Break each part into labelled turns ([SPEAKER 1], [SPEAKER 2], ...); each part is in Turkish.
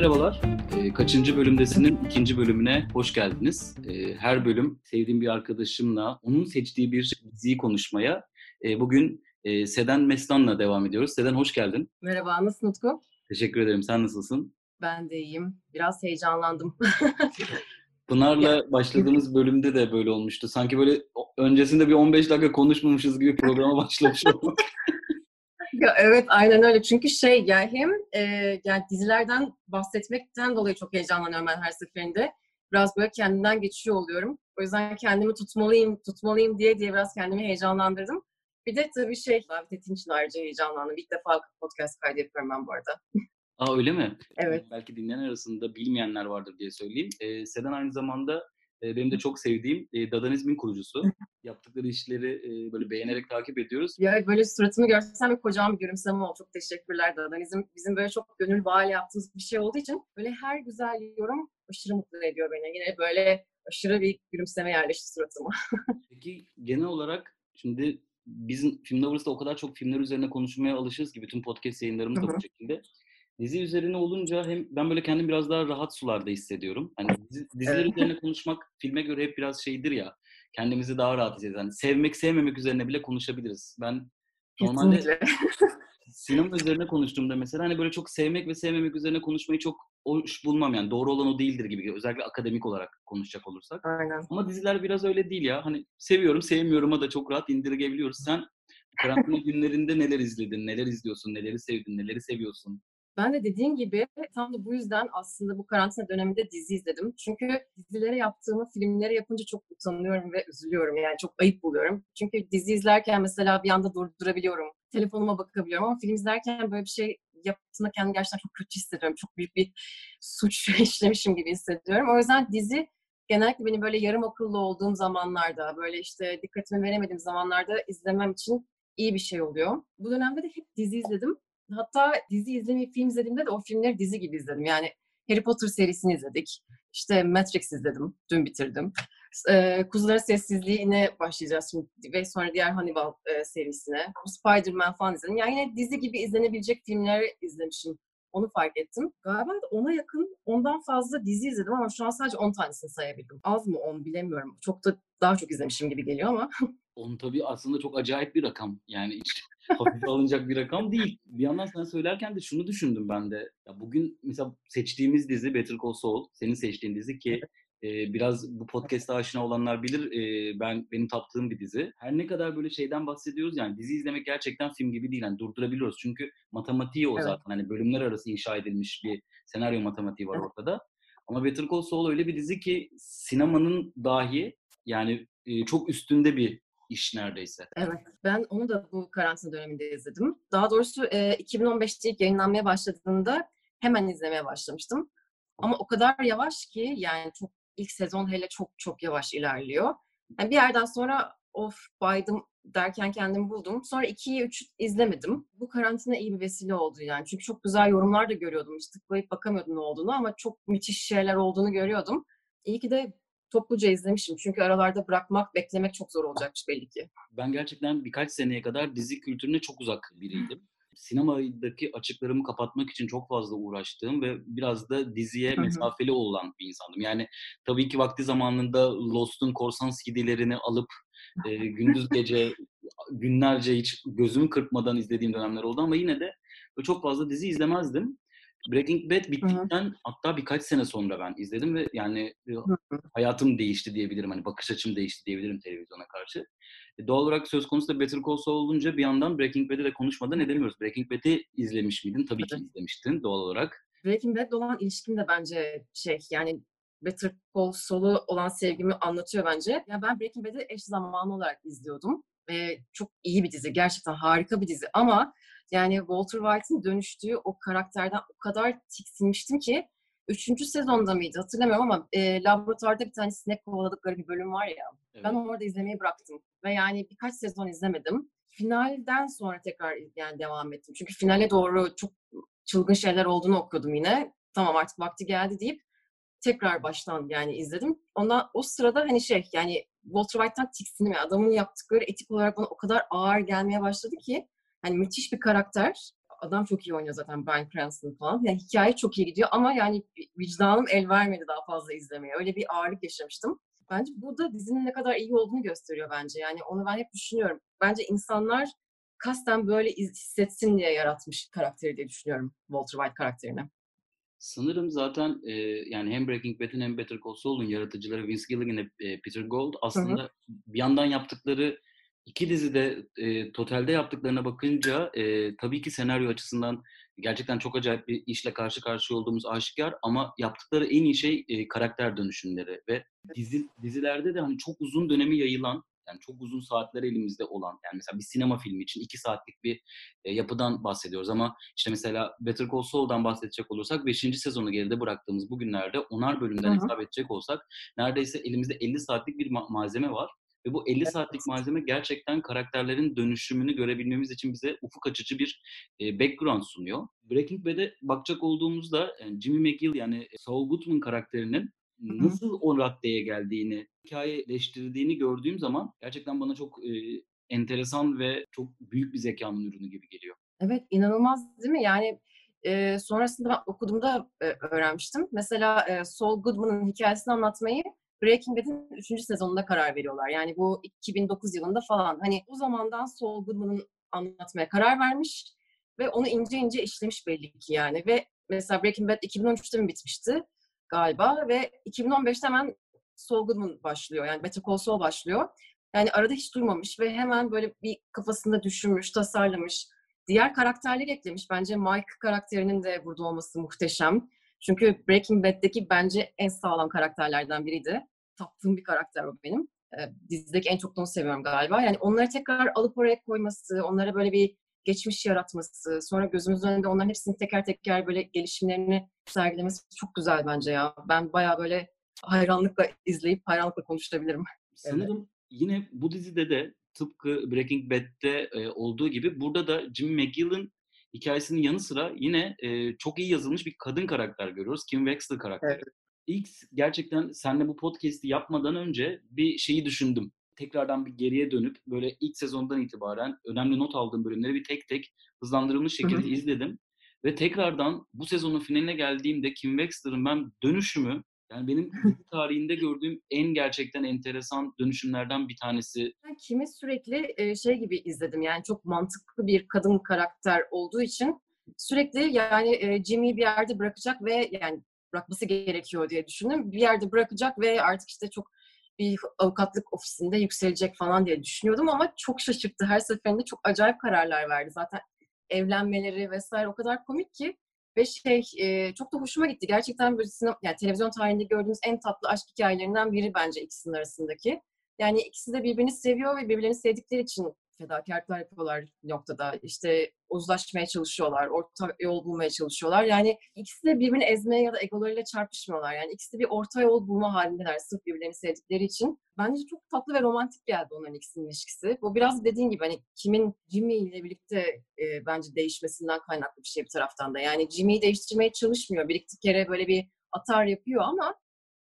[SPEAKER 1] Merhabalar. E, kaçıncı bölümdesinin ikinci bölümüne hoş geldiniz. E, her bölüm sevdiğim bir arkadaşımla onun seçtiği bir diziyi konuşmaya e, bugün e, Seden Meslan'la devam ediyoruz. Seden hoş geldin.
[SPEAKER 2] Merhaba, nasılsın Utku?
[SPEAKER 1] Teşekkür ederim. Sen nasılsın?
[SPEAKER 2] Ben de iyiyim. Biraz heyecanlandım.
[SPEAKER 1] Pınar'la başladığımız bölümde de böyle olmuştu. Sanki böyle öncesinde bir 15 dakika konuşmamışız gibi programa başlamış olduk.
[SPEAKER 2] Ya evet aynen öyle. Çünkü şey yani hem e, yani dizilerden bahsetmekten dolayı çok heyecanlanıyorum ben her seferinde. Biraz böyle kendimden geçiyor oluyorum. O yüzden kendimi tutmalıyım, tutmalıyım diye diye biraz kendimi heyecanlandırdım. Bir de tabii şey, davet ettiğin için ayrıca heyecanlandım. İlk defa podcast kaydı yapıyorum ben bu arada.
[SPEAKER 1] Aa öyle mi?
[SPEAKER 2] Evet.
[SPEAKER 1] Belki dinleyen arasında bilmeyenler vardır diye söyleyeyim. Ee, Seden aynı zamanda e, benim de çok sevdiğim e, Dadanizm'in kurucusu. Yaptıkları işleri e, böyle beğenerek takip ediyoruz.
[SPEAKER 2] Ya böyle suratımı görsem bir kocaman bir gülümseme oldu. Çok teşekkürler Dadanizm. Bizim böyle çok gönül bağlı yaptığımız bir şey olduğu için böyle her güzel yorum aşırı mutlu ediyor beni. Yine böyle aşırı bir gülümseme yerleşti suratıma.
[SPEAKER 1] Peki genel olarak şimdi bizim Film Lovers'ta o kadar çok filmler üzerine konuşmaya alışırız ki bütün podcast yayınlarımız da bu şekilde. Dizi üzerine olunca hem ben böyle kendim biraz daha rahat sularda hissediyorum. Hani dizi, diziler evet. üzerine konuşmak filme göre hep biraz şeydir ya. Kendimizi daha rahat hissederiz. Yani sevmek sevmemek üzerine bile konuşabiliriz. Ben normalde sinema üzerine konuştuğumda mesela hani böyle çok sevmek ve sevmemek üzerine konuşmayı çok hoş bulmam yani. Doğru olan o değildir gibi. Özellikle akademik olarak konuşacak olursak.
[SPEAKER 2] Aynen.
[SPEAKER 1] Ama diziler biraz öyle değil ya. Hani seviyorum, sevmiyorum'a da çok rahat indirgebiliyoruz. Sen karantina günlerinde neler izledin, neler izliyorsun, neleri sevdin, neleri seviyorsun?
[SPEAKER 2] Ben de dediğin gibi tam da bu yüzden aslında bu karantina döneminde dizi izledim. Çünkü dizilere yaptığımı filmlere yapınca çok utanıyorum ve üzülüyorum. Yani çok ayıp buluyorum. Çünkü dizi izlerken mesela bir anda durdurabiliyorum. Telefonuma bakabiliyorum ama film izlerken böyle bir şey yaptığında kendimi gerçekten çok kötü hissediyorum. Çok büyük bir suç işlemişim gibi hissediyorum. O yüzden dizi genellikle benim böyle yarım akıllı olduğum zamanlarda, böyle işte dikkatimi veremediğim zamanlarda izlemem için iyi bir şey oluyor. Bu dönemde de hep dizi izledim. Hatta dizi izlemeyi film izlediğimde de o filmleri dizi gibi izledim. Yani Harry Potter serisini izledik. İşte Matrix izledim. Dün bitirdim. Ee, Kuzuların Sessizliği'ne başlayacağız şimdi ve sonra diğer Hannibal e, serisine. Spider-Man falan izledim. Yani yine dizi gibi izlenebilecek filmleri izlemişim. Onu fark ettim. Galiba da ona yakın, ondan fazla dizi izledim ama şu an sadece 10 tanesini sayabildim. Az mı 10 bilemiyorum. Çok da daha çok izlemişim gibi geliyor ama.
[SPEAKER 1] 10 tabii aslında çok acayip bir rakam. Yani hiç hafife alınacak bir rakam değil. Bir yandan sen söylerken de şunu düşündüm ben de. Ya bugün mesela seçtiğimiz dizi Better Call Saul, senin seçtiğin dizi ki e, biraz bu podcast'a aşina olanlar bilir. E, ben benim taptığım bir dizi. Her ne kadar böyle şeyden bahsediyoruz yani dizi izlemek gerçekten film gibi değil. Yani durdurabiliyoruz. Çünkü matematiği o evet. zaten. Hani bölümler arası inşa edilmiş bir senaryo matematiği var evet. ortada. Ama Better Call Saul öyle bir dizi ki sinemanın dahi yani e, çok üstünde bir iş neredeyse.
[SPEAKER 2] Evet. Ben onu da bu karantina döneminde izledim. Daha doğrusu e, 2015'te ilk yayınlanmaya başladığında hemen izlemeye başlamıştım. Ama o kadar yavaş ki yani çok ilk sezon hele çok çok yavaş ilerliyor. Yani bir yerden sonra of baydım derken kendimi buldum. Sonra 2'yi 3'ü izlemedim. Bu karantina iyi bir vesile oldu yani. Çünkü çok güzel yorumlar da görüyordum. İşte tıklayıp bakamıyordum ne olduğunu ama çok müthiş şeyler olduğunu görüyordum. İyi ki de topluca izlemişim. Çünkü aralarda bırakmak, beklemek çok zor olacakmış belli ki.
[SPEAKER 1] Ben gerçekten birkaç seneye kadar dizi kültürüne çok uzak biriydim. Sinemadaki açıklarımı kapatmak için çok fazla uğraştığım ve biraz da diziye mesafeli olan bir insandım. Yani tabii ki vakti zamanında Lost'un korsan CD'lerini alıp e, gündüz gece günlerce hiç gözümü kırpmadan izlediğim dönemler oldu ama yine de çok fazla dizi izlemezdim. Breaking Bad bittikten Hı-hı. hatta birkaç sene sonra ben izledim ve yani Hı-hı. hayatım değişti diyebilirim. Hani bakış açım değişti diyebilirim televizyona karşı. E, doğal olarak söz konusu da Better Call Saul olunca bir yandan Breaking Bad'i de konuşmadan edemiyoruz. Breaking Bad'i izlemiş miydin? Tabii evet. ki izlemiştin doğal olarak.
[SPEAKER 2] Breaking Bad'le olan ilişkim de bence şey yani Better Call Saul'u olan sevgimi anlatıyor bence. Ya ben Breaking Bad'i eş zamanlı olarak izliyordum. Ve çok iyi bir dizi. Gerçekten harika bir dizi. Ama yani Walter White'ın dönüştüğü o karakterden o kadar tiksinmiştim ki üçüncü sezonda mıydı hatırlamıyorum ama e, laboratuvarda bir tane sinek kovaladıkları bir bölüm var ya. Evet. Ben orada izlemeyi bıraktım. Ve yani birkaç sezon izlemedim. Finalden sonra tekrar yani devam ettim. Çünkü finale doğru çok çılgın şeyler olduğunu okudum yine. Tamam artık vakti geldi deyip tekrar baştan yani izledim. Ondan o sırada hani şey yani Walter White'tan tiksindim. Yani adamın yaptıkları etik olarak bana o kadar ağır gelmeye başladı ki hani müthiş bir karakter. adam çok iyi oynuyor zaten Bryan Cranston falan. Yani hikaye çok iyi gidiyor ama yani vicdanım el vermedi daha fazla izlemeye. Öyle bir ağırlık yaşamıştım. Bence bu da dizinin ne kadar iyi olduğunu gösteriyor bence. Yani onu ben hep düşünüyorum. Bence insanlar kasten böyle hissetsin diye yaratmış karakteri diye düşünüyorum. Walter White karakterini.
[SPEAKER 1] Sanırım zaten e, yani hem Breaking Bad'in hem Better Call Saul'un yaratıcıları Vince Gilligan ve Peter Gold aslında hı hı. bir yandan yaptıkları iki dizide e, totalde yaptıklarına bakınca e, tabii ki senaryo açısından gerçekten çok acayip bir işle karşı karşıya olduğumuz aşikar ama yaptıkları en iyi şey e, karakter dönüşümleri ve dizi dizilerde de hani çok uzun dönemi yayılan yani çok uzun saatler elimizde olan yani mesela bir sinema filmi için iki saatlik bir e, yapıdan bahsediyoruz ama işte mesela Better Call Saul'dan bahsedecek olursak 5. sezonu geride bıraktığımız bugünlerde onar bölümden Hı-hı. hesap edecek olsak neredeyse elimizde 50 saatlik bir ma- malzeme var ve bu 50 saatlik malzeme gerçekten karakterlerin dönüşümünü görebilmemiz için bize ufuk açıcı bir e, background sunuyor. Breaking Bad'e bakacak olduğumuzda yani Jimmy McGill yani Saul Goodman karakterinin nasıl o raddeye geldiğini, hikayeleştirdiğini gördüğüm zaman gerçekten bana çok e, enteresan ve çok büyük bir zekanın ürünü gibi geliyor.
[SPEAKER 2] Evet, inanılmaz değil mi? Yani e, sonrasında ben okuduğumda e, öğrenmiştim. Mesela e, Saul Goodman'ın hikayesini anlatmayı Breaking Bad'in 3. sezonunda karar veriyorlar. Yani bu 2009 yılında falan. Hani o zamandan Saul Goodman'ın anlatmaya karar vermiş ve onu ince ince işlemiş belli ki yani. Ve mesela Breaking Bad 2013'te mi bitmişti galiba ve 2015'te hemen Saul Goodman başlıyor. Yani Better Call Saul başlıyor. Yani arada hiç duymamış ve hemen böyle bir kafasında düşünmüş, tasarlamış. Diğer karakterleri eklemiş. Bence Mike karakterinin de burada olması muhteşem. Çünkü Breaking Bad'deki bence en sağlam karakterlerden biriydi. Taptığım bir karakter o benim. Ee, dizideki en çok da onu seviyorum galiba. Yani onları tekrar alıp oraya koyması, onlara böyle bir geçmiş yaratması, sonra gözümüzün önünde onların hepsini teker teker böyle gelişimlerini sergilemesi çok güzel bence ya. Ben bayağı böyle hayranlıkla izleyip hayranlıkla konuşabilirim.
[SPEAKER 1] Sanırım yine bu dizide de tıpkı Breaking Bad'de e, olduğu gibi burada da Jim McGill'in hikayesinin yanı sıra yine e, çok iyi yazılmış bir kadın karakter görüyoruz. Kim Wexler karakteri. Evet. İlk gerçekten seninle bu podcast'i yapmadan önce bir şeyi düşündüm. Tekrardan bir geriye dönüp böyle ilk sezondan itibaren önemli not aldığım bölümleri bir tek tek hızlandırılmış şekilde izledim. Ve tekrardan bu sezonun finaline geldiğimde Kim Wexler'ın ben dönüşümü yani benim tarihinde gördüğüm en gerçekten enteresan dönüşümlerden bir tanesi.
[SPEAKER 2] Ben Kim'i sürekli şey gibi izledim. Yani çok mantıklı bir kadın karakter olduğu için sürekli yani Jimmy'yi bir yerde bırakacak ve yani bırakması gerekiyor diye düşündüm. Bir yerde bırakacak ve artık işte çok bir avukatlık ofisinde yükselecek falan diye düşünüyordum ama çok şaşırttı. Her seferinde çok acayip kararlar verdi. Zaten evlenmeleri vesaire o kadar komik ki ve şey e, çok da hoşuma gitti. Gerçekten böyle sinema, yani televizyon tarihinde gördüğümüz en tatlı aşk hikayelerinden biri bence ikisinin arasındaki. Yani ikisi de birbirini seviyor ve birbirlerini sevdikleri için fedakarlıklar yapıyorlar noktada. İşte uzlaşmaya çalışıyorlar, orta yol bulmaya çalışıyorlar. Yani ikisi de birbirini ezmeye ya da egolarıyla çarpışmıyorlar. Yani ikisi de bir orta yol bulma halindeler sırf birbirlerini sevdikleri için. Bence çok tatlı ve romantik geldi onların ikisinin ilişkisi. Bu biraz dediğin gibi hani kimin Jimmy ile birlikte e, bence değişmesinden kaynaklı bir şey bir taraftan da. Yani Jimmy'yi değiştirmeye çalışmıyor. Bir iki böyle bir atar yapıyor ama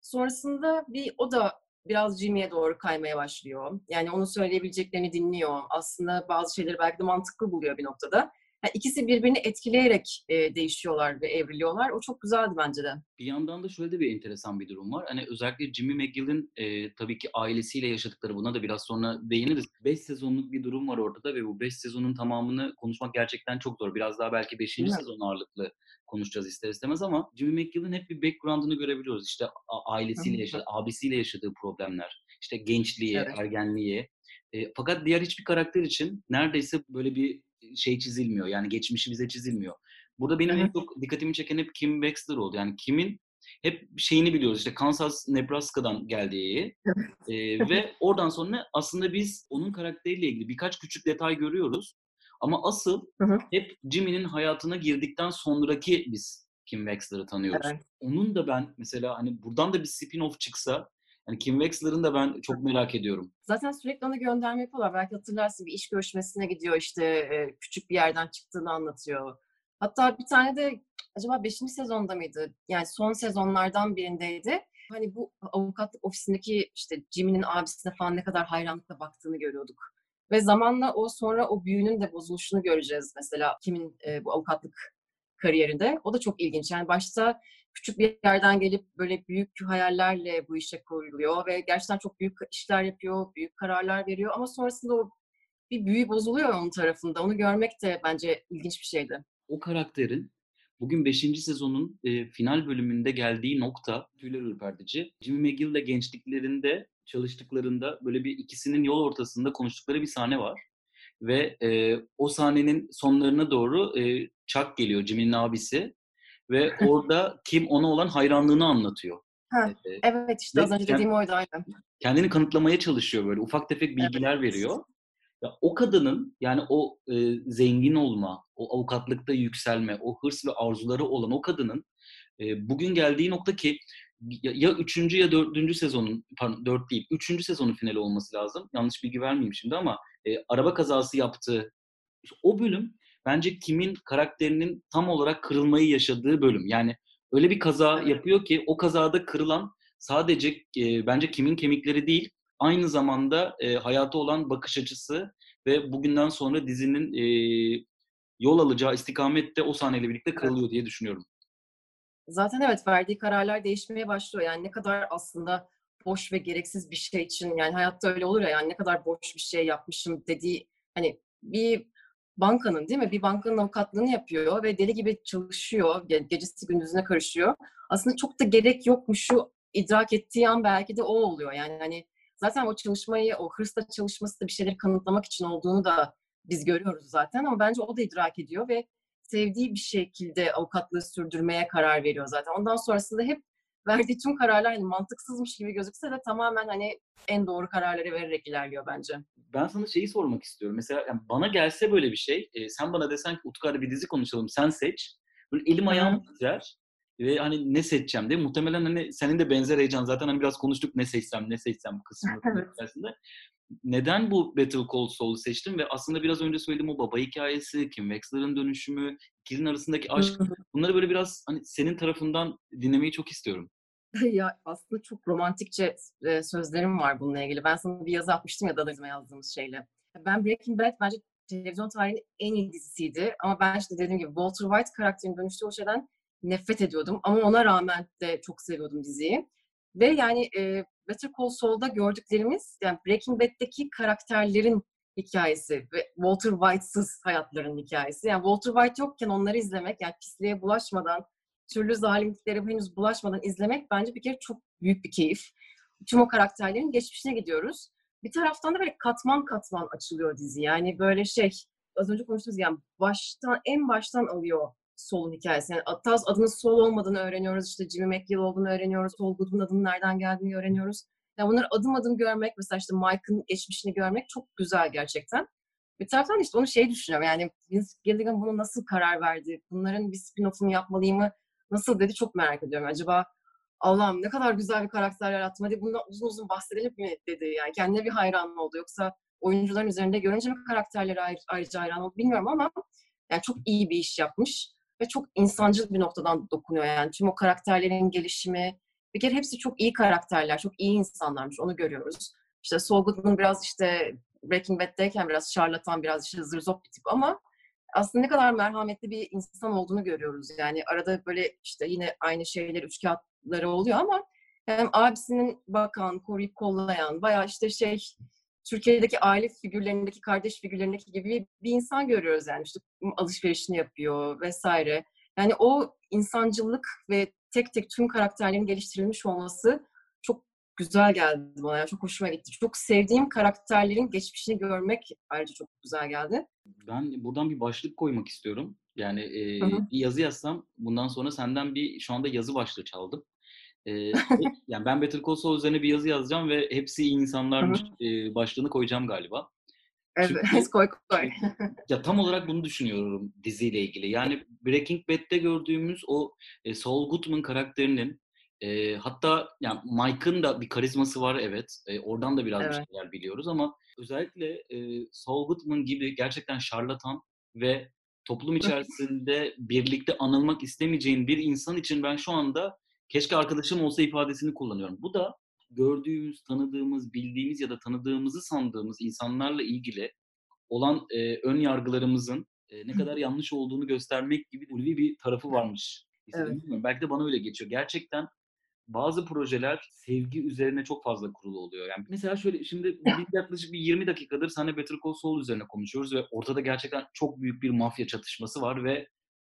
[SPEAKER 2] sonrasında bir o da biraz Jimmy'ye doğru kaymaya başlıyor. Yani onun söyleyebileceklerini dinliyor. Aslında bazı şeyleri belki de mantıklı buluyor bir noktada. Yani ikisi birbirini etkileyerek e, değişiyorlar ve evriliyorlar. O çok güzeldi bence de.
[SPEAKER 1] Bir yandan da şöyle de bir enteresan bir durum var. Hani özellikle Jimmy McGill'in e, tabii ki ailesiyle yaşadıkları buna da biraz sonra değiniriz. 5 sezonluk bir durum var ortada ve bu 5 sezonun tamamını konuşmak gerçekten çok zor. Biraz daha belki 5. sezon ağırlıklı konuşacağız ister istemez ama Jimmy McGill'in hep bir background'ını görebiliyoruz. İşte ailesiyle yaşadığı, abisiyle yaşadığı problemler, işte gençliği, evet. ergenliği. E, fakat diğer hiçbir karakter için neredeyse böyle bir şey çizilmiyor. Yani geçmişi bize çizilmiyor. Burada benim en çok dikkatimi çeken hep Kim Wexler oldu. Yani Kim'in hep şeyini biliyoruz işte Kansas, Nebraska'dan geldiği e, ve oradan sonra aslında biz onun karakteriyle ilgili birkaç küçük detay görüyoruz. Ama asıl hı hı. hep Jimmy'nin hayatına girdikten sonraki biz Kim Wexler'ı tanıyoruz. Evet. Onun da ben mesela hani buradan da bir spin-off çıksa yani Kim Wexler'ın da ben çok merak ediyorum.
[SPEAKER 2] Zaten sürekli ona gönderme yapıyorlar. Belki hatırlarsın bir iş görüşmesine gidiyor işte e, küçük bir yerden çıktığını anlatıyor. Hatta bir tane de acaba 5. sezonda mıydı? Yani son sezonlardan birindeydi. Hani bu avukatlık ofisindeki işte Jimmy'nin abisine falan ne kadar hayranlıkla baktığını görüyorduk. Ve zamanla o sonra o büyünün de bozuluşunu göreceğiz mesela kimin e, bu avukatlık kariyerinde. O da çok ilginç. Yani başta küçük bir yerden gelip böyle büyük hayallerle bu işe koyuluyor ve gerçekten çok büyük işler yapıyor, büyük kararlar veriyor ama sonrasında o bir büyü bozuluyor onun tarafında. Onu görmek de bence ilginç bir şeydi.
[SPEAKER 1] O karakterin bugün 5. sezonun e, final bölümünde geldiği nokta tüyler ürpertici. Jimmy McGill ile gençliklerinde çalıştıklarında böyle bir ikisinin yol ortasında konuştukları bir sahne var. Ve e, o sahnenin sonlarına doğru e, Chuck geliyor, Jimmy'nin abisi. Ve orada Kim ona olan hayranlığını anlatıyor.
[SPEAKER 2] Ha, ee, evet işte az önce dediğim oydu aynen.
[SPEAKER 1] Kendini kanıtlamaya çalışıyor böyle. Ufak tefek bilgiler evet. veriyor. Ya o kadının yani o e, zengin olma, o avukatlıkta yükselme, o hırs ve arzuları olan o kadının e, bugün geldiği nokta ki ya, ya üçüncü ya dördüncü sezonun, pardon dört değil, üçüncü sezonun finali olması lazım. Yanlış bilgi vermeyeyim şimdi ama e, araba kazası yaptığı o bölüm bence kimin karakterinin tam olarak kırılmayı yaşadığı bölüm. Yani öyle bir kaza yapıyor ki o kazada kırılan sadece e, bence kimin kemikleri değil, aynı zamanda e, hayata olan bakış açısı ve bugünden sonra dizinin e, yol alacağı istikamette o sahneyle birlikte kırılıyor diye düşünüyorum.
[SPEAKER 2] Zaten evet verdiği kararlar değişmeye başlıyor. Yani ne kadar aslında boş ve gereksiz bir şey için yani hayatta öyle olur ya yani ne kadar boş bir şey yapmışım dediği hani bir bankanın değil mi? Bir bankanın avukatlığını yapıyor ve deli gibi çalışıyor. Gecesi gündüzüne karışıyor. Aslında çok da gerek yokmuşu idrak ettiği an belki de o oluyor. Yani hani zaten o çalışmayı, o hırsla çalışması da bir şeyleri kanıtlamak için olduğunu da biz görüyoruz zaten ama bence o da idrak ediyor ve sevdiği bir şekilde avukatlığı sürdürmeye karar veriyor zaten. Ondan sonrasında hep verdiği tüm kararlar hani mantıksızmış gibi gözükse de tamamen hani en doğru kararları vererek ilerliyor bence.
[SPEAKER 1] Ben sana şeyi sormak istiyorum. Mesela yani bana gelse böyle bir şey, e, sen bana desen ki Utku bir dizi konuşalım, sen seç. Böyle elim ayağım titrer ve hani ne seçeceğim diye muhtemelen hani senin de benzer heyecan zaten hani biraz konuştuk ne seçsem ne seçsem kısmı içerisinde. Neden bu Better Call Saul'u seçtim ve aslında biraz önce söylediğim o baba hikayesi, Kim Wexler'ın dönüşümü, ikilinin arasındaki aşk bunları böyle biraz hani senin tarafından dinlemeyi çok istiyorum.
[SPEAKER 2] ya aslında çok romantikçe e, sözlerim var bununla ilgili. Ben sana bir yazı atmıştım ya Dadaizm'e yazdığımız şeyle. Ben Breaking Bad bence televizyon tarihinin en iyi dizisiydi. Ama ben işte dediğim gibi Walter White karakterinin dönüştüğü o şeyden nefret ediyordum. Ama ona rağmen de çok seviyordum diziyi. Ve yani e, Better Call Saul'da gördüklerimiz yani Breaking Bad'deki karakterlerin hikayesi ve Walter White'sız hayatların hikayesi. Yani Walter White yokken onları izlemek yani pisliğe bulaşmadan türlü zalimliklere henüz bulaşmadan izlemek bence bir kere çok büyük bir keyif. Tüm o karakterlerin geçmişine gidiyoruz. Bir taraftan da böyle katman katman açılıyor dizi. Yani böyle şey, az önce konuştuğumuz yani baştan, en baştan alıyor Sol'un hikayesi. Yani Taz adının Sol olmadığını öğreniyoruz. İşte Jimmy McGill olduğunu öğreniyoruz. Sol Goodman adının nereden geldiğini öğreniyoruz. Yani bunları adım adım görmek, mesela işte Mike'ın geçmişini görmek çok güzel gerçekten. Bir taraftan işte onu şey düşünüyorum yani Vince Gilligan bunu nasıl karar verdi? Bunların bir spin-off'unu yapmalıyım mı? Nasıl dedi çok merak ediyorum. Acaba Allah'ım ne kadar güzel bir karakter yarattım. Hadi bundan uzun uzun bahsedelim mi dedi. Yani kendine bir hayran oldu. Yoksa oyuncuların üzerinde görünce mi karakterleri ayrı, ayrıca hayran oldu bilmiyorum ama yani çok iyi bir iş yapmış ve çok insancıl bir noktadan dokunuyor yani. Tüm o karakterlerin gelişimi, bir kere hepsi çok iyi karakterler, çok iyi insanlarmış onu görüyoruz. İşte Saul Goodman biraz işte Breaking Bad'deyken biraz şarlatan, biraz işte zırzop bir tip ama aslında ne kadar merhametli bir insan olduğunu görüyoruz. Yani arada böyle işte yine aynı şeyler üç kağıtları oluyor ama hem abisinin bakan, koruyup kollayan, bayağı işte şey Türkiye'deki aile figürlerindeki, kardeş figürlerindeki gibi bir insan görüyoruz yani. işte alışverişini yapıyor vesaire. Yani o insancılık ve tek tek tüm karakterlerin geliştirilmiş olması güzel geldi bana. Yani çok hoşuma gitti. Çok sevdiğim karakterlerin geçmişini görmek ayrıca çok güzel geldi.
[SPEAKER 1] Ben buradan bir başlık koymak istiyorum. Yani e, bir yazı yazsam bundan sonra senden bir şu anda yazı başlığı çaldım. E, yani ben Better Call Saul üzerine bir yazı yazacağım ve hepsi iyi insanlarmış e, başlığını koyacağım galiba.
[SPEAKER 2] Evet, Çünkü, koy koy.
[SPEAKER 1] ya tam olarak bunu düşünüyorum diziyle ilgili. Yani Breaking Bad'de gördüğümüz o e, Saul Goodman karakterinin e, hatta yani Mike'ın da bir karizması var evet. E, oradan da biraz evet. bir şeyler biliyoruz ama özellikle e, Saul Goodman gibi gerçekten şarlatan ve toplum içerisinde birlikte anılmak istemeyeceğin bir insan için ben şu anda keşke arkadaşım olsa ifadesini kullanıyorum. Bu da gördüğümüz, tanıdığımız bildiğimiz ya da tanıdığımızı sandığımız insanlarla ilgili olan e, ön yargılarımızın e, ne kadar yanlış olduğunu göstermek gibi ulvi bir tarafı varmış. Evet. Belki de bana öyle geçiyor. Gerçekten bazı projeler sevgi üzerine çok fazla kurulu oluyor. Yani mesela şöyle şimdi biz yaklaşık bir 20 dakikadır sana Better Call Saul üzerine konuşuyoruz ve ortada gerçekten çok büyük bir mafya çatışması var ve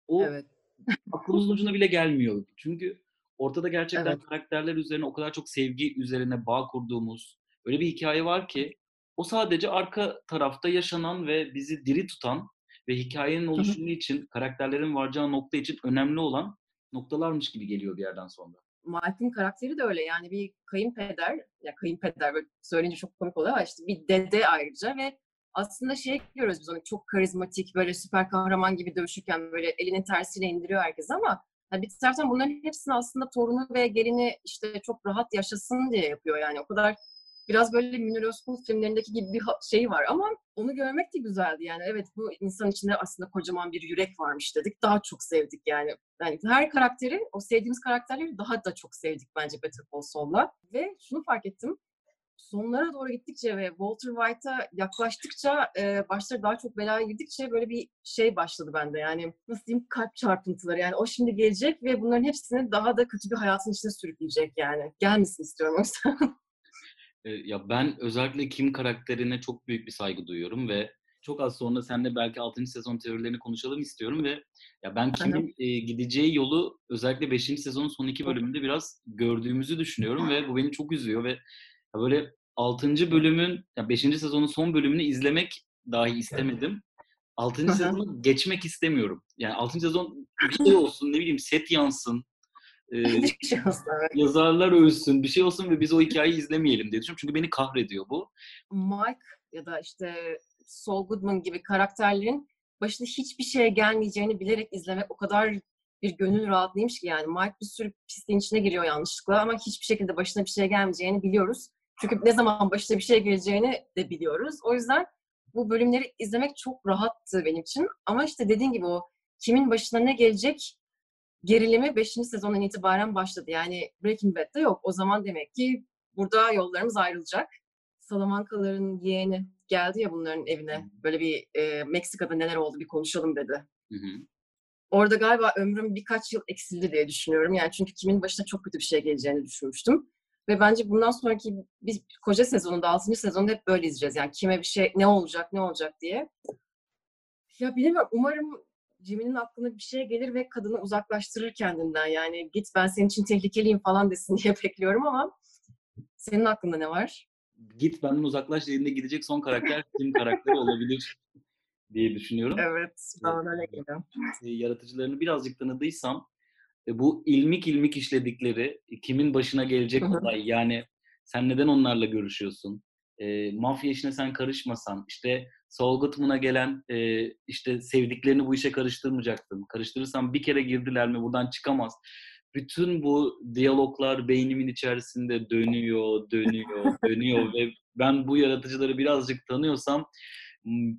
[SPEAKER 1] o evet. aklımızın ucuna bile gelmiyor. Çünkü ortada gerçekten evet. karakterler üzerine o kadar çok sevgi üzerine bağ kurduğumuz öyle bir hikaye var ki o sadece arka tarafta yaşanan ve bizi diri tutan ve hikayenin oluşumu için, karakterlerin varacağı nokta için önemli olan noktalarmış gibi geliyor bir yerden sonra.
[SPEAKER 2] Mike'ın karakteri de öyle. Yani bir kayınpeder, ya kayınpeder böyle söyleyince çok komik oluyor ama işte bir dede ayrıca ve aslında şey görüyoruz biz onu çok karizmatik böyle süper kahraman gibi dövüşürken böyle elinin tersiyle indiriyor herkes ama yani bir taraftan bunların hepsini aslında torunu ve gelini işte çok rahat yaşasın diye yapıyor. Yani o kadar biraz böyle Münir Özkul filmlerindeki gibi bir şey var ama onu görmek de güzeldi yani. Evet bu insan içinde aslında kocaman bir yürek varmış dedik daha çok sevdik yani. Yani her karakteri o sevdiğimiz karakterleri daha da çok sevdik bence Better Call Saul'la. Ve şunu fark ettim sonlara doğru gittikçe ve Walter White'a yaklaştıkça e, başları daha çok belaya girdikçe böyle bir şey başladı bende yani. Nasıl diyeyim kalp çarpıntıları yani. O şimdi gelecek ve bunların hepsini daha da kötü bir hayatın içine sürükleyecek yani. Gelmesin istiyorum o yüzden.
[SPEAKER 1] ya ben özellikle Kim karakterine çok büyük bir saygı duyuyorum ve çok az sonra seninle belki 6. sezon teorilerini konuşalım istiyorum ve ya ben Kim'in e, gideceği yolu özellikle 5. sezonun son iki bölümünde biraz gördüğümüzü düşünüyorum ve bu beni çok üzüyor ve ya böyle 6. bölümün, ya 5. sezonun son bölümünü izlemek dahi istemedim. 6. sezonu geçmek istemiyorum. Yani 6. sezon bir şey olsun, ne bileyim set yansın, e, yazarlar ölsün, bir şey olsun ve biz o hikayeyi izlemeyelim diye düşünüyorum. Çünkü beni kahrediyor bu.
[SPEAKER 2] Mike ya da işte Saul Goodman gibi karakterlerin başına hiçbir şeye gelmeyeceğini bilerek izlemek o kadar bir gönül rahatlıymış ki yani Mike bir sürü pisliğin içine giriyor yanlışlıkla ama hiçbir şekilde başına bir şey gelmeyeceğini biliyoruz. Çünkü ne zaman başına bir şey geleceğini de biliyoruz. O yüzden bu bölümleri izlemek çok rahattı benim için. Ama işte dediğin gibi o kimin başına ne gelecek gerilimi 5. sezondan itibaren başladı. Yani Breaking Bad'de yok. O zaman demek ki burada yollarımız ayrılacak. Salamankaların yeğeni geldi ya bunların evine. Böyle bir e, Meksika'da neler oldu bir konuşalım dedi. Hı hı. Orada galiba ömrüm birkaç yıl eksildi diye düşünüyorum. Yani çünkü kimin başına çok kötü bir şey geleceğini düşünmüştüm. Ve bence bundan sonraki biz koca sezonunda, 6. sezonda hep böyle izleyeceğiz. Yani kime bir şey, ne olacak, ne olacak diye. Ya bilemiyorum. Umarım Jimmy'nin aklına bir şey gelir ve kadını uzaklaştırır kendinden. Yani git ben senin için tehlikeliyim falan desin diye bekliyorum ama senin aklında ne var?
[SPEAKER 1] Git benden uzaklaş dediğinde gidecek son karakter kim karakteri olabilir diye düşünüyorum.
[SPEAKER 2] Evet, bana öyle geliyor.
[SPEAKER 1] Yaratıcılarını birazcık tanıdıysam e, bu ilmik ilmik işledikleri e, kimin başına gelecek olay yani sen neden onlarla görüşüyorsun? E, mafya işine sen karışmasan işte Saul Goodman'a gelen e, işte sevdiklerini bu işe karıştırmayacaktın. Karıştırırsan bir kere girdiler mi buradan çıkamaz. Bütün bu diyaloglar beynimin içerisinde dönüyor, dönüyor, dönüyor ve ben bu yaratıcıları birazcık tanıyorsam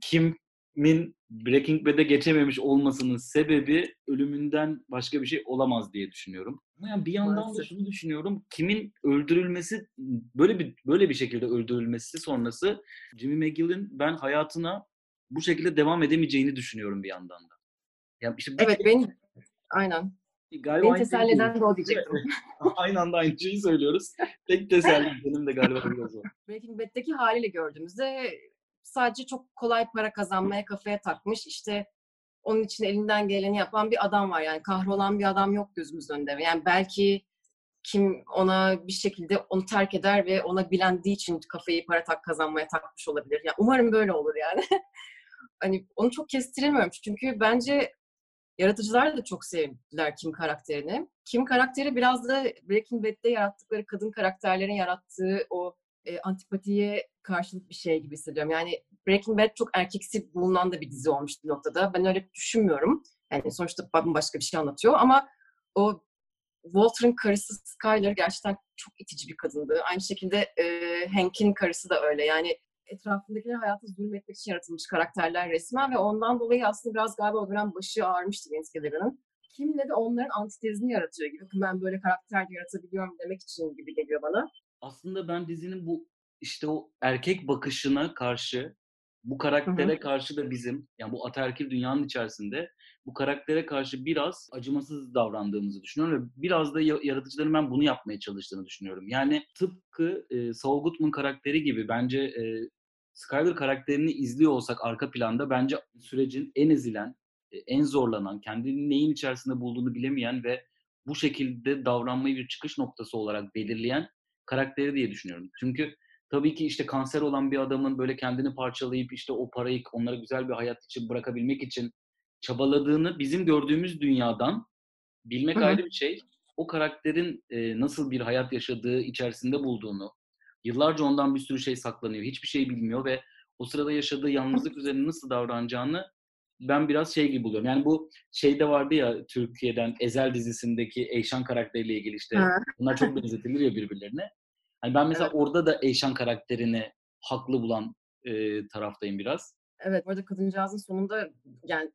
[SPEAKER 1] kim Min Breaking Bad'e geçememiş olmasının sebebi ölümünden başka bir şey olamaz diye düşünüyorum. Ama yani bir yandan da şunu düşünüyorum. Kimin öldürülmesi böyle bir böyle bir şekilde öldürülmesi sonrası Jimmy McGill'in ben hayatına bu şekilde devam edemeyeceğini düşünüyorum bir yandan da.
[SPEAKER 2] Yani işte evet şey, beni aynen. Galiba beni teselli eden de o diyecektim.
[SPEAKER 1] aynı anda aynı şeyi söylüyoruz. Tek teselli benim de galiba biraz o.
[SPEAKER 2] Breaking Bad'deki haliyle gördüğümüzde sadece çok kolay para kazanmaya kafaya takmış. İşte onun için elinden geleni yapan bir adam var. Yani kahrolan bir adam yok gözümüz önünde. Yani belki kim ona bir şekilde onu terk eder ve ona bilendiği için kafayı para tak kazanmaya takmış olabilir. Yani umarım böyle olur yani. hani onu çok kestiremiyorum çünkü bence yaratıcılar da çok sevdiler Kim karakterini. Kim karakteri biraz da Breaking Bad'de yarattıkları kadın karakterlerin yarattığı o e, antipatiye karşılık bir şey gibi hissediyorum. Yani Breaking Bad çok erkeksi bulunan da bir dizi olmuş bir noktada. Ben öyle düşünmüyorum. Yani sonuçta başka bir şey anlatıyor ama o Walter'ın karısı Skyler gerçekten çok itici bir kadındı. Aynı şekilde e, Hank'in karısı da öyle. Yani etrafındakiler hayatı zulmetmek için yaratılmış karakterler resmen ve ondan dolayı aslında biraz galiba o dönem başı ağrımıştı Vince. Kimle de onların antitezini yaratıyor gibi. Ben böyle karakter yaratabiliyorum demek için gibi geliyor bana
[SPEAKER 1] aslında ben dizinin bu işte o erkek bakışına karşı, bu
[SPEAKER 2] Hı hı.
[SPEAKER 1] karaktere karşı da bizim, yani bu ataerkil dünyanın içerisinde bu karaktere karşı biraz acımasız davrandığımızı düşünüyorum ve biraz da ya yaratıcıların ben bunu yapmaya çalıştığını düşünüyorum. Yani tıpkı, eee, Saul Goodman karakteri gibi bence, eee, Skyler karakterini izliyor olsak arka planda bence sürecin en ezilen, eee, en zorlanan, kendini neyin içerisinde bulduğunu bilemeyen ve bu şekilde davranmayı bir çıkış noktası olarak belirleyen karakteri diye düşünüyorum. Çünkü tabii ki, işte, kanser olan bir adamın, böyle, kendini parçalayıp, işte, o parayı onlara güzel bir hayat için bırakabilmek için çabaladığını bizim gördüğümüz dünyadan bilmek
[SPEAKER 2] hı.
[SPEAKER 1] ayrı bir şey. O karakterin, eee, nasıl bir hayat yaşadığı, içerisinde bulduğunu, yıllarca ondan bir sürü şey saklanıyor, hiçbir şey bilmiyor ve o sırada yaşadığı yalnızlık üzerine nasıl davranacağını ben biraz şey gibi buluyorum. Yani bu şeyde vardı ya Türkiye'den Ezel dizisindeki Eyşan karakteriyle ilgili, işte, bunlar çok benzetilir ya birbirlerine. Hani, ben mesela
[SPEAKER 2] Evet.
[SPEAKER 1] orada da Eyşan karakterini haklı bulan, eee, taraftayım biraz.
[SPEAKER 2] Evet, bu arada kadıncağızın sonunda yani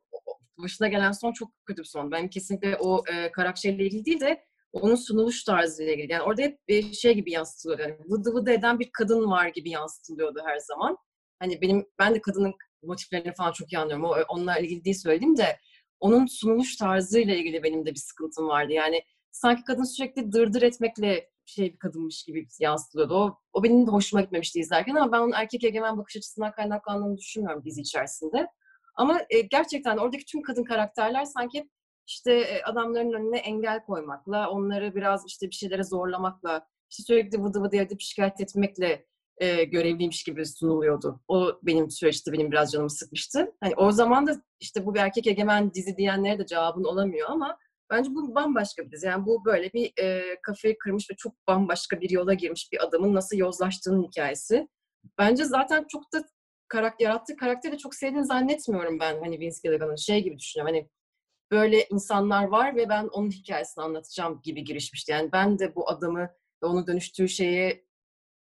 [SPEAKER 2] başına gelen son çok kötü bir son. Ben kesinlikle o, eee, karakteriyle ilgili değil de onun sunuluş tarzıyla ilgili. Yani orada hep, eee, şey gibi yansıtılıyordu, hani vıdı vıdı eden bir kadın var gibi yansıtılıyordu her zaman. Hani benim ben de kadının motiflerini falan çok iyi anlıyorum. O onunla ilgili değil söylediğim de onun sunuluş tarzıyla ilgili benim de bir sıkıntım vardı. Yani sanki kadın sürekli dırdır etmekle şey bir kadınmış gibi yansıtılıyordu. O, o benim de hoşuma gitmemişti izlerken ama ben onun erkek egemen bakış açısından kaynaklandığını düşünmüyorum dizi içerisinde. Ama e, gerçekten oradaki tüm kadın karakterler sanki işte e, adamların önüne engel koymakla, onları biraz işte bir şeylere zorlamakla, işte sürekli vıdı vıdı edip şikayet etmekle e, görevliymiş gibi sunuluyordu. O benim süreçte benim biraz canımı sıkmıştı. Hani o zaman da işte bu bir erkek egemen dizi diyenlere de cevabın olamıyor ama bence bu bambaşka bir dizi. Yani bu böyle bir e, kafayı kırmış ve çok bambaşka bir yola girmiş bir adamın nasıl yozlaştığının hikayesi. Bence zaten çok da karakter, yarattığı karakteri de çok sevdiğini zannetmiyorum ben hani Vince Gilligan'ın. Şey gibi düşünüyorum hani böyle insanlar var ve ben onun hikayesini anlatacağım gibi girişmişti. Yani ben de bu adamı ve onun dönüştüğü şeyi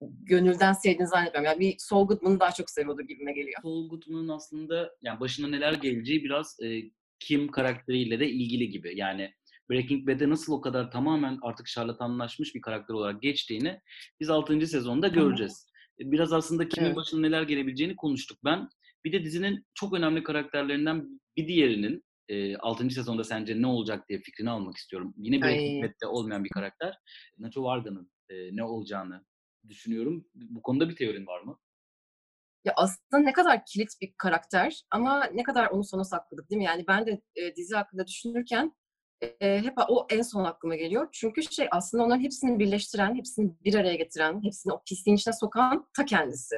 [SPEAKER 2] gönülden sevdiğini zannetmiyorum. Yani bir Saul Goodman'ı daha çok seviyordu gibime geliyor.
[SPEAKER 1] Saul Goodman'ın aslında yani başına neler geleceği biraz e, Kim karakteriyle de ilgili gibi. Yani Breaking Bad'e nasıl o kadar tamamen artık şarlatanlaşmış bir karakter olarak geçtiğini biz 6. sezonda göreceğiz. E, Biraz aslında kimin
[SPEAKER 2] Evet.
[SPEAKER 1] başına neler gelebileceğini konuştuk. Ben bir de dizinin çok önemli karakterlerinden bir diğerinin e, 6. sezonda sence ne olacak diye fikrini almak istiyorum. Yine Breaking. Bad'de olmayan bir karakter. Nacho Varga'nın e, ne olacağını düşünüyorum. Bu konuda bir teorin var mı?
[SPEAKER 2] Ya, aslında ne kadar kilit bir karakter ama ne kadar onu sona sakladık, değil mi? Yani ben de, eee, dizi hakkında düşünürken, eee, hep o en son aklıma geliyor. Çünkü şey, aslında onların hepsini birleştiren, hepsini bir araya getiren, hepsini o pisliğin içine sokan ta kendisi.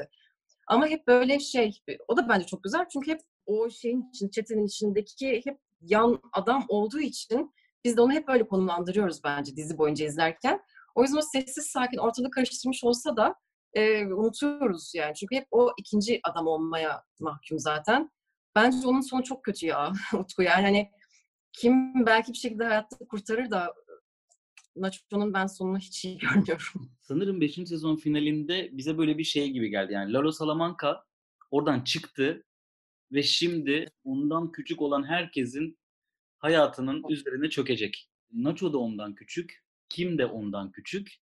[SPEAKER 2] Ama hep böyle şey, o da bence çok güzel çünkü hep o şeyin için, çetenin içindeki hep yan adam olduğu için biz de onu hep böyle konumlandırıyoruz bence dizi boyunca izlerken. O yüzden o sessiz sakin ortalığı karıştırmış olsa da Eee, unutuyoruz yani. Çünkü hep o ikinci adam olmaya mahkum zaten. Bence onun sonu çok kötü ya Utku. Yani hani kim belki bir şekilde hayatta kurtarır da Nacho'nun ben sonunu hiç iyi görmüyorum.
[SPEAKER 1] Sanırım 5. sezon finalinde bize böyle bir şey gibi geldi. Yani Lalo Salamanca oradan çıktı ve şimdi ondan küçük olan herkesin hayatının üzerine çökecek. Nacho da ondan küçük, Kim de ondan küçük.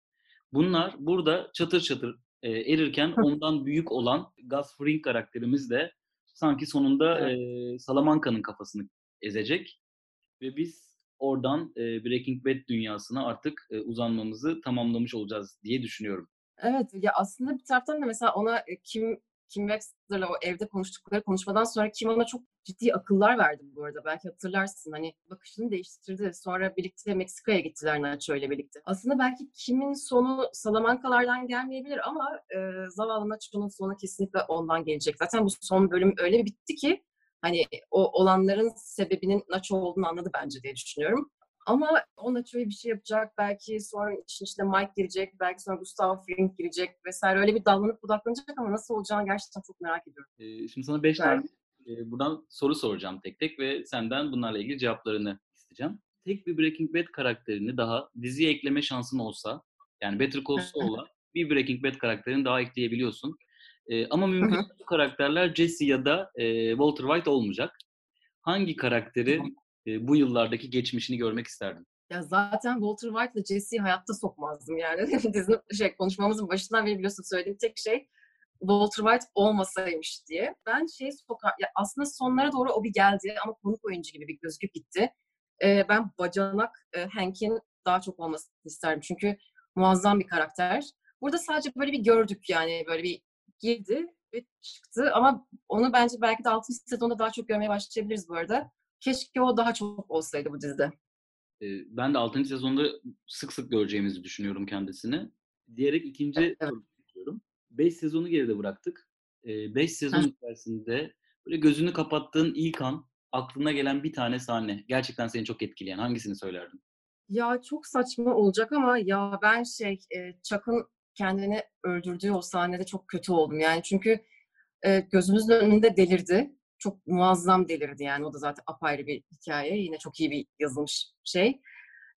[SPEAKER 1] Bunlar burada çatır çatır e, erirken ondan büyük olan Gus Fring karakterimiz de sanki sonunda
[SPEAKER 2] Evet.
[SPEAKER 1] e, Salamanca'nın kafasını ezecek ve biz oradan e, Breaking Bad dünyasına artık e, uzanmamızı tamamlamış olacağız diye düşünüyorum.
[SPEAKER 2] Evet, ya aslında bir taraftan da mesela ona e, Kim Kim Wexler'la o evde konuştukları konuşmadan sonra Kim ona çok ciddi akıllar verdi bu arada. Belki hatırlarsın hani bakışını değiştirdi. Sonra birlikte Meksika'ya gittiler Nacho birlikte. Aslında belki Kim'in sonu Salamancalardan gelmeyebilir ama e, zavallı Nacho'nun sonu kesinlikle ondan gelecek. Zaten bu son bölüm öyle bir bitti ki hani o olanların sebebinin Nacho olduğunu anladı bence diye düşünüyorum. Ama o Nacho'ya bir şey yapacak. Belki sonra işin içine Mike girecek. Belki sonra Gustavo Fring girecek vesaire. Öyle bir dallanıp budaklanacak ama nasıl olacağını gerçekten çok merak ediyorum.
[SPEAKER 1] E, şimdi sana 5
[SPEAKER 2] Belki.
[SPEAKER 1] tane e, buradan soru soracağım tek tek ve senden bunlarla ilgili cevaplarını isteyeceğim. Tek bir Breaking Bad karakterini daha diziye ekleme şansın olsa, yani Better Call Saul'a bir Breaking Bad karakterini daha ekleyebiliyorsun. E, ama mümkün bu karakterler Jesse ya da e, Walter White olmayacak. Hangi karakteri bu yıllardaki geçmişini görmek isterdin?
[SPEAKER 2] Ya zaten Walter White ile Jesse'yi hayatta sokmazdım yani. Dizinin şey, konuşmamızın başından beri biliyorsun söylediğim tek şey Walter White olmasaymış diye. Ben şey sokar, ya aslında sonlara doğru o bir geldi ama konuk oyuncu gibi bir gözüküp gitti. Ee, ben bacanak e, Hank'in daha çok olmasını isterdim. Çünkü muazzam bir karakter. Burada sadece böyle bir gördük yani böyle bir girdi ve çıktı ama onu bence belki de 6. sezonda daha çok görmeye başlayabiliriz bu arada. Keşke o daha çok olsaydı bu dizide.
[SPEAKER 1] Ben de 6. sezonda sık sık göreceğimizi düşünüyorum kendisini. Diyerek ikinci evet. soru bekliyorum. 5 sezonu geride bıraktık. 5 sezon içerisinde böyle gözünü kapattığın ilk an aklına gelen bir tane sahne gerçekten seni çok etkileyen hangisini söylerdin?
[SPEAKER 2] Ya çok saçma olacak ama ya ben şey Chuck'ın kendini öldürdüğü o sahnede çok kötü oldum. Yani çünkü gözümüzün önünde delirdi. Çok muazzam delirdi yani. O da zaten apayrı bir hikaye. Yine çok iyi bir yazılmış şey.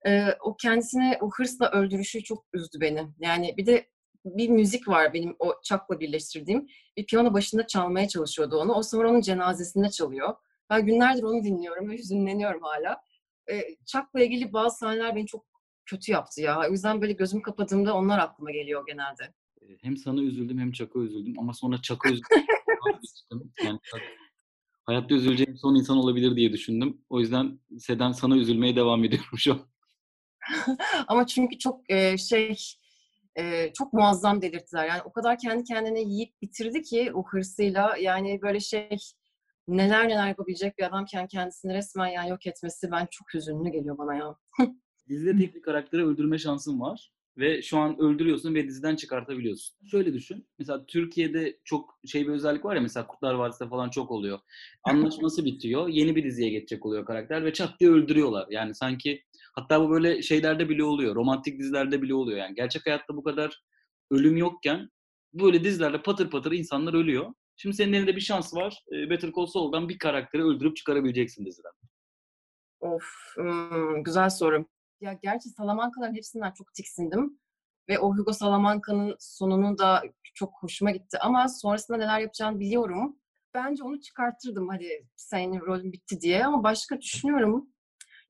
[SPEAKER 2] E, o kendisini o hırsla öldürüşü çok üzdü beni. Yani bir de bir müzik var benim o Chuck'la birleştirdiğim. Bir piyano başında çalmaya çalışıyordu onu. O sonra onun cenazesinde çalıyor. Ben günlerdir onu dinliyorum ve hüzünleniyorum hala. E, Chuck'la ilgili bazı sahneler beni çok kötü yaptı ya. O yüzden böyle gözümü kapadığımda onlar aklıma geliyor genelde.
[SPEAKER 1] Hem sana üzüldüm hem Çak'a üzüldüm ama sonra Çak'a üzüldüm. yani hayatta üzüleceğim son insan olabilir diye düşündüm. O yüzden Seden sana üzülmeye devam ediyorum şu an.
[SPEAKER 2] ama çünkü çok e, şey e, çok muazzam delirttiler. Yani o kadar kendi kendine yiyip bitirdi ki o hırsıyla yani böyle şey neler neler yapabilecek bir adamken kendisini resmen yani yok etmesi ben çok hüzünlü geliyor bana ya.
[SPEAKER 1] Dizide tek bir karakteri öldürme şansın var. Ve şu an öldürüyorsun ve diziden çıkartabiliyorsun. Şöyle düşün. Mesela Türkiye'de çok şey bir özellik var ya mesela Kurtlar Vadisi'de falan çok oluyor. Anlaşması bitiyor. Yeni bir diziye geçecek oluyor karakter ve çat diye öldürüyorlar. Yani sanki hatta bu böyle şeylerde bile oluyor. Romantik dizilerde bile oluyor. Yani gerçek hayatta bu kadar ölüm yokken böyle dizilerde patır patır insanlar ölüyor. Şimdi senin elinde bir şans var. Better Call Saul'dan bir karakteri öldürüp çıkarabileceksin diziden.
[SPEAKER 2] Of, hmm, güzel soru. Ya gerçi Salamancaların hepsinden çok tiksindim. Ve o Hugo Salamanca'nın sonunu da çok hoşuma gitti. Ama sonrasında neler yapacağını biliyorum. Bence onu çıkartırdım hadi senin rolün bitti diye. Ama başka düşünüyorum.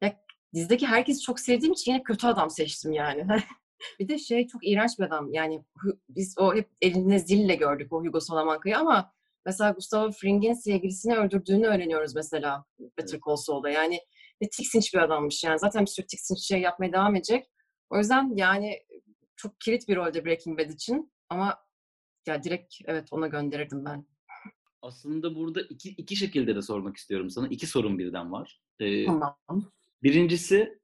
[SPEAKER 2] Ya dizideki herkesi çok sevdiğim için yine kötü adam seçtim yani. bir de şey çok iğrenç bir adam. Yani biz o hep elinde zille gördük o Hugo Salamanca'yı ama mesela Gustavo Fring'in sevgilisini öldürdüğünü öğreniyoruz mesela Better Call Saul'da. Yani ve tiksinç bir adammış. Yani zaten bir sürü tiksinç şey yapmaya devam edecek. O yüzden yani çok kilit bir rolde Breaking Bad için. Ama ya direkt evet ona gönderirdim ben.
[SPEAKER 1] Aslında burada iki, iki şekilde de sormak istiyorum sana. İki sorun birden var.
[SPEAKER 2] Ee, tamam.
[SPEAKER 1] Birincisi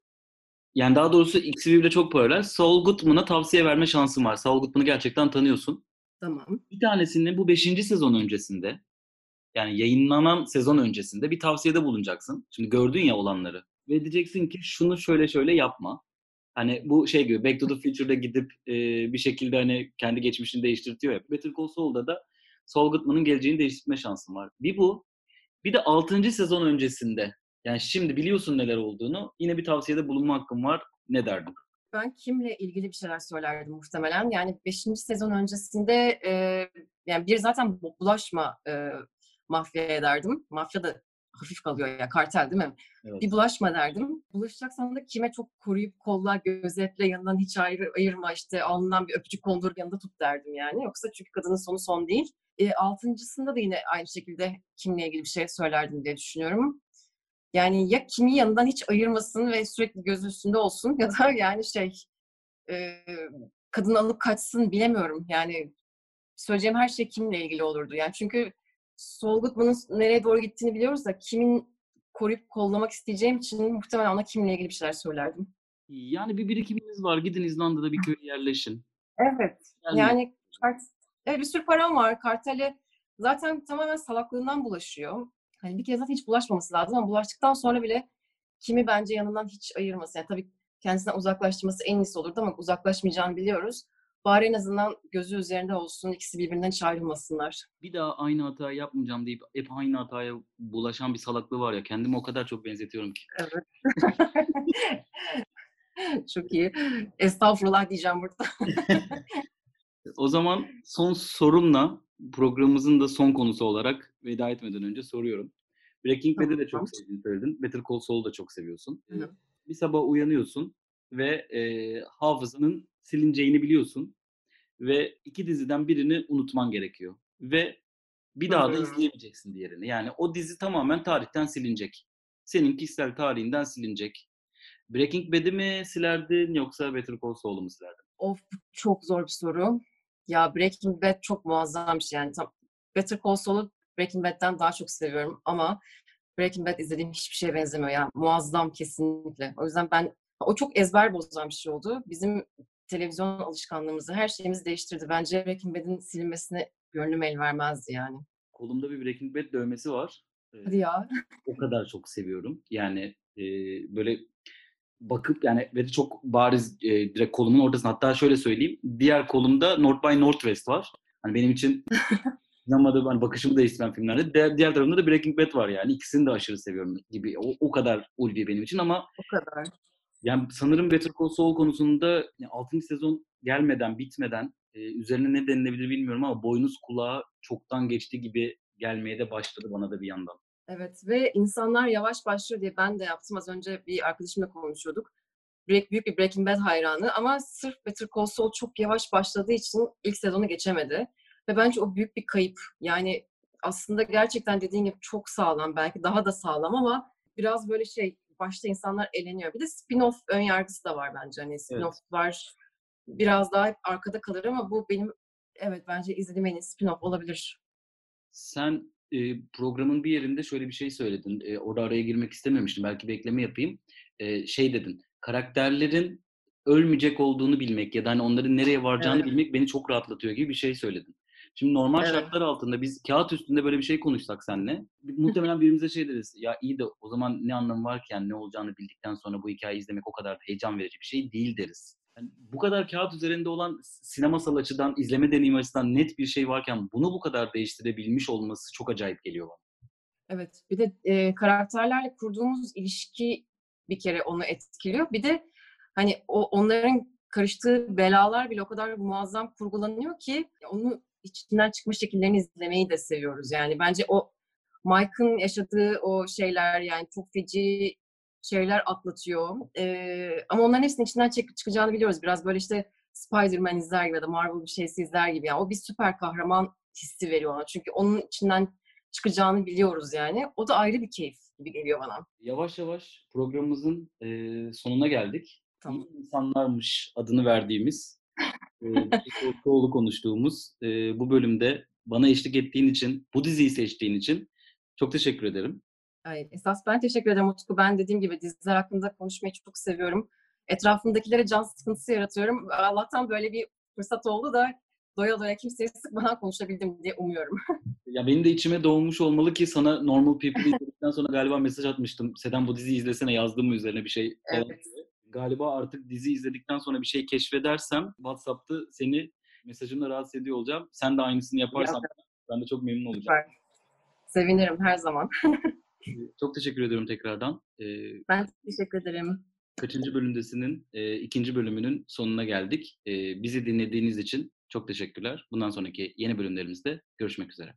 [SPEAKER 1] yani daha doğrusu ikisi birbirine çok paralel. Saul Goodman'a tavsiye verme şansın var. Saul Goodman'ı gerçekten tanıyorsun.
[SPEAKER 2] Tamam.
[SPEAKER 1] Bir tanesini bu beşinci sezon öncesinde yani yayınlanan sezon öncesinde bir tavsiyede bulunacaksın. Şimdi gördün ya olanları. Ve diyeceksin ki şunu şöyle şöyle yapma. Hani bu şey gibi Back to the Future'da gidip e, bir şekilde hani kendi geçmişini değiştirtiyor ya. Better Call Saul'da da Saul Goodman'ın geleceğini değiştirme şansın var. Bir bu. Bir de 6. sezon öncesinde yani şimdi biliyorsun neler olduğunu yine bir tavsiyede bulunma hakkım var. Ne derdin?
[SPEAKER 2] Ben kimle ilgili bir şeyler söylerdim muhtemelen. Yani 5. sezon öncesinde e, yani bir zaten bulaşma e, mafya ederdim. Mafya da hafif kalıyor ya kartel değil mi? Evet. Bir bulaşma derdim. Bulaşacaksan da kime çok koruyup kolla, gözetle, yanından hiç ayrı, ayırma işte alnından bir öpücük kondur yanında tut derdim yani. Yoksa çünkü kadının sonu son değil. E, altıncısında da yine aynı şekilde kimle ilgili bir şey söylerdim diye düşünüyorum. Yani ya kimi yanından hiç ayırmasın ve sürekli göz üstünde olsun ya da yani şey e, kadın alıp kaçsın bilemiyorum. Yani söyleyeceğim her şey kimle ilgili olurdu. Yani çünkü Saul Goodman'ın nereye doğru gittiğini biliyoruz da kimin koruyup kollamak isteyeceğim için muhtemelen ona kimle ilgili bir şeyler söylerdim.
[SPEAKER 1] Yani bir birikiminiz var. Gidin İzlanda'da bir köye yerleşin.
[SPEAKER 2] Evet. Yani, yani kart, evet, bir sürü param var. Kartele zaten tamamen salaklığından bulaşıyor. Hani bir kez zaten hiç bulaşmaması lazım ama bulaştıktan sonra bile kimi bence yanından hiç ayırması. Yani tabii kendisinden uzaklaştırması en iyisi olurdu ama uzaklaşmayacağını biliyoruz. Bari en azından gözü üzerinde olsun, ikisi birbirinden hiç ayrılmasınlar.
[SPEAKER 1] Bir daha aynı hatayı yapmayacağım deyip hep aynı hataya bulaşan bir salaklığı var ya. Kendimi o kadar çok benzetiyorum ki.
[SPEAKER 2] Evet. çok iyi. Estağfurullah diyeceğim burada.
[SPEAKER 1] o zaman son sorumla programımızın da son konusu olarak veda etmeden önce soruyorum. Breaking Bad'i de çok sevdiğini söyledin. Better Call Saul'u da çok seviyorsun. Hı. Bir sabah uyanıyorsun ve, eee, hafızanın silineceğini biliyorsun ve 2 diziden birini unutman gerekiyor ve bir daha da izleyemeyeceksin diğerini. Yani o dizi tamamen tarihten silinecek. Senin kişisel tarihinden silinecek. Breaking Bad'i mi silerdin yoksa Better Call Saul'u mu silerdin?
[SPEAKER 2] Of, çok zor bir soru. Ya, Breaking Bad çok muazzam bir şey yani. Tam Better Call Saul'u Breaking Bad'den daha çok seviyorum ama Breaking Bad izlediğim hiçbir şeye benzemiyor. Yani muazzam kesinlikle. O yüzden ben o çok ezber bozan bir şey oldu. Bizim televizyon alışkanlığımızı, her şeyimizi değiştirdi. Bence Breaking Bad'in silinmesine gönlüm el vermezdi yani.
[SPEAKER 1] Kolumda bir Breaking Bad dövmesi var.
[SPEAKER 2] Hadi ya.
[SPEAKER 1] o kadar çok seviyorum. Yani, eee, böyle bakıp yani ve de çok bariz, eee, direkt kolumun ortasında. Hatta şöyle söyleyeyim, diğer kolumda North by Northwest var. Hani benim için sinemada hani bakışımı değiştiren filmlerde. Diğer diğer tarafında da Breaking Bad var yani. İkisini de aşırı seviyorum gibi. O o kadar ulvi benim için ama
[SPEAKER 2] O kadar.
[SPEAKER 1] Yani sanırım Better Call Saul konusunda ya 6. sezon gelmeden, bitmeden, eee, üzerine ne denilebilir bilmiyorum ama boynuz kulağa çoktan geçti gibi gelmeye de başladı bana da bir yandan.
[SPEAKER 2] Evet ve insanlar yavaş başlıyor diye ben de yaptım. Az önce bir arkadaşımla konuşuyorduk. Break büyük bir Breaking Bad hayranı ama sırf Better Call Saul çok yavaş başladığı için ilk sezonu geçemedi ve bence o büyük bir kayıp. Yani aslında gerçekten dediğin gibi çok sağlam, belki daha da sağlam ama biraz böyle şey, başta insanlar eleniyor. Bir de spin-off ön yargısı da var bence. Hani
[SPEAKER 1] Evet.
[SPEAKER 2] spin-off'lar biraz daha hep arkada kalır ama bu benim evet bence izlediğim en iyi spin-off olabilir.
[SPEAKER 1] Sen, eee, programın bir yerinde şöyle bir şey söyledin. Eee, orada araya girmek istememiştim. Belki bir ekleme yapayım. Eee, şey dedin, karakterlerin ölmeyecek olduğunu bilmek ya da, hani, onların nereye varacağını
[SPEAKER 2] Evet,
[SPEAKER 1] bilmek beni çok rahatlatıyor gibi bir şey söyledin. Şimdi normal
[SPEAKER 2] evet.
[SPEAKER 1] şartlar altında biz kâğıt üstünde böyle bir şey konuşsak seninle, muhtemelen birbirimize şey deriz, "Ya, iyi de o zaman ne anlamı var ki, yani, ne olacağını bildikten sonra bu hikâyeyi izlemek o kadar da heyecan verici bir şey değil." deriz. Hani, bu kadar kâğıt üzerinde olan sinemasal açıdan, izleme deneyimi açısından net bir şey varken bunu bu kadar değiştirebilmiş olması çok acayip geliyor bana.
[SPEAKER 2] Evet, bir de, eee, karakterlerle kurduğumuz ilişki bir kere onu etkiliyor. Bir de, hani, o onların karıştığı belalar bile o kadar muazzam kurgulanıyor ki onu içinden çıkmış şekillerini izlemeyi de seviyoruz. Yani bence o Mike'ın yaşadığı o şeyler, yani çok feci şeyler atlatıyor. Eee, ama onların hepsinin içinden çek çıkacağını biliyoruz. Biraz böyle, işte, Spiderman izler gibi ya da Marvel bir şeysi izler gibi. Yani o bir süper kahraman hissi veriyor ona. Çünkü onun içinden çıkacağını biliyoruz yani. O da ayrı bir keyif gibi geliyor bana.
[SPEAKER 1] Yavaş yavaş programımızın, eee, sonuna geldik.
[SPEAKER 2] Tamam.
[SPEAKER 1] İyi insanlarmış adını verdiğimiz, Saul'u konuştuğumuz, eee, bu bölümde bana eşlik ettiğin için, bu diziyi seçtiğin için çok teşekkür ederim.
[SPEAKER 2] Ay, esas ben teşekkür ederim Utku. Ben dediğim gibi diziler hakkında konuşmayı çok seviyorum. Etrafımdakilere can sıkıntısı yaratıyorum. Allah'tan böyle bir fırsat oldu da doya doya kimseye sıkmadan konuşabildim diye umuyorum.
[SPEAKER 1] Ya, benim de içime doğmuş olmalı ki sana Normal People'ı izledikten sonra galiba mesaj atmıştım. "Seden bu diziyi izlesene." yazdım mı üzerine bir şey
[SPEAKER 2] Evet.
[SPEAKER 1] Galiba artık dizi izledikten sonra bir şey keşfedersem WhatsApp'ta seni mesajımla rahatsız ediyor olacağım. Sen de aynısını
[SPEAKER 2] Ya,
[SPEAKER 1] yaparsan ben de çok memnun olacağım.
[SPEAKER 2] süper. Sevinirim her zaman.
[SPEAKER 1] Çok teşekkür ediyorum tekrardan. Eee,
[SPEAKER 2] Ben teşekkür ederim.
[SPEAKER 1] Kaçıncı Bölümdesin'in, eee, 2. bölümünün sonuna geldik. Eee, bizi dinlediğiniz için çok teşekkürler. Bundan sonraki yeni bölümlerimizde görüşmek üzere.